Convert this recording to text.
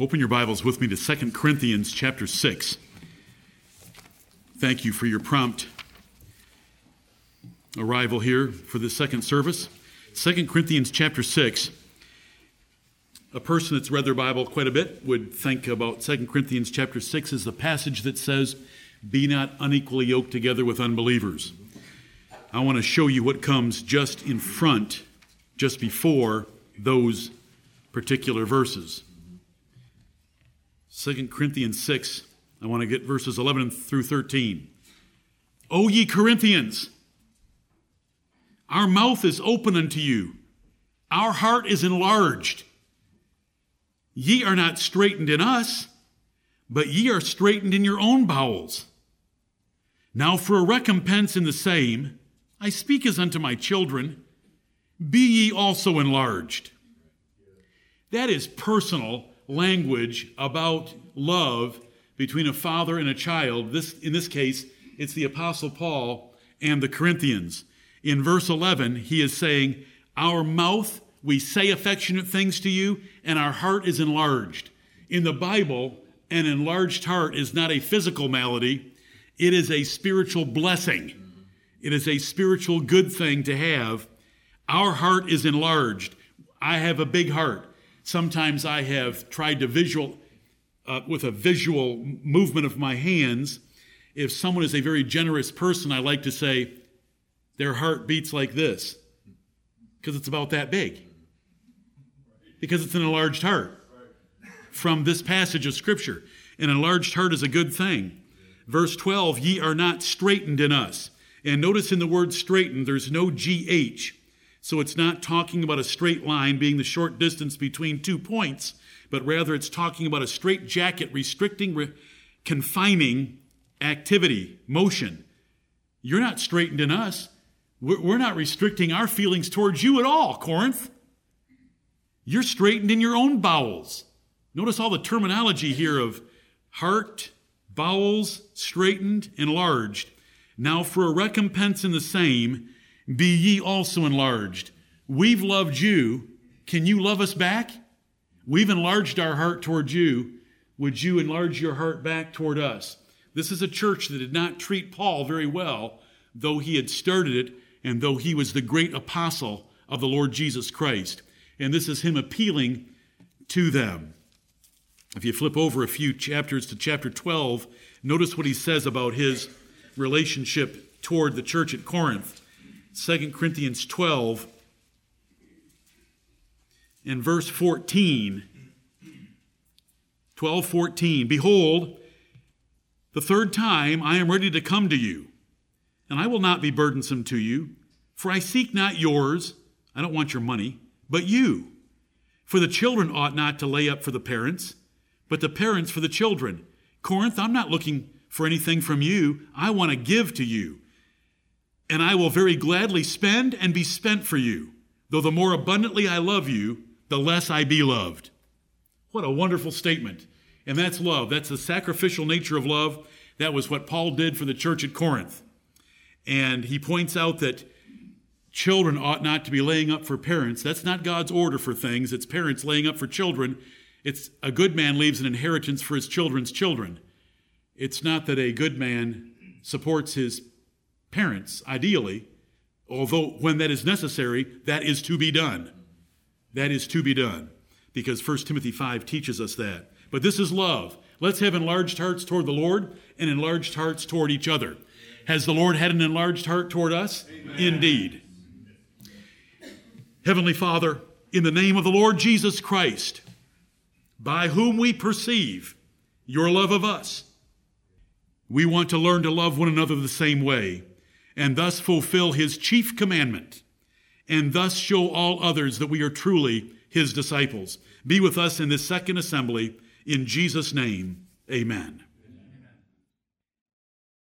Open your Bibles with me to 2 Corinthians chapter 6. Thank you for your prompt arrival here for the second service. 2 Corinthians chapter 6. A person that's read their Bible quite a bit would think about 2 Corinthians chapter 6 as the passage that says, Be not unequally yoked together with unbelievers. I want to show you what comes just in front, just before those particular verses. 2 Corinthians 6, I want to get verses 11 through 13. O ye Corinthians, our mouth is open unto you, our heart is enlarged. Ye are not straitened in us, but ye are straitened in your own bowels. Now, for a recompense in the same, I speak as unto my children, be ye also enlarged. That is personal language about love between a father and a child. This, in this case, it's the Apostle Paul and the Corinthians. In verse 11, he is saying, Our mouth, we say affectionate things to you, and our heart is enlarged. In the Bible, an enlarged heart is not a physical malady, it is a spiritual blessing. It is a spiritual good thing to have. Our heart is enlarged. I have a big heart. Sometimes I have tried to visual, uh, with a visual movement of my hands. If someone is a very generous person, I like to say their heart beats like this because it's about that big. Because it's an enlarged heart from this passage of Scripture. An enlarged heart is a good thing. Verse 12, ye are not straitened in us. And notice in the word straitened, there's no GH. So it's not talking about a straight line being the short distance between two points, but rather it's talking about a straight jacket restricting, re- confining activity, motion. You're not straitened in us. We're not restricting our feelings towards you at all, Corinth. You're straitened in your own bowels. Notice all the terminology here of heart, bowels, straitened, enlarged. Now, for a recompense in the same, be ye also enlarged. We've loved you. Can you love us back? We've enlarged our heart toward you. Would you enlarge your heart back toward us? This is a church that did not treat Paul very well, though he had started it and though he was the great apostle of the Lord Jesus Christ. And this is him appealing to them. If you flip over a few chapters to chapter 12, notice what he says about his relationship toward the church at Corinth. 2 Corinthians 12 in verse 14. 12 14. Behold, the third time I am ready to come to you, and I will not be burdensome to you, for I seek not yours, I don't want your money, but you. For the children ought not to lay up for the parents, but the parents for the children. Corinth, I'm not looking for anything from you. I want to give to you and I will very gladly spend and be spent for you. Though the more abundantly I love you, the less I be loved. What a wonderful statement. And that's love. That's the sacrificial nature of love. That was what Paul did for the church at Corinth. And he points out that children ought not to be laying up for parents. That's not God's order for things. It's parents laying up for children. It's a good man leaves an inheritance for his children's children. It's not that a good man supports his parents, ideally, although when that is necessary, that is to be done. That is to be done because 1 Timothy 5 teaches us that. But this is love. Let's have enlarged hearts toward the Lord and enlarged hearts toward each other. Has the Lord had an enlarged heart toward us? Amen. Indeed. Heavenly Father, in the name of the Lord Jesus Christ, by whom we perceive your love of us, we want to learn to love one another the same way and thus fulfill his chief commandment, and thus show all others that we are truly his disciples. Be with us in this second assembly. In Jesus' name, amen.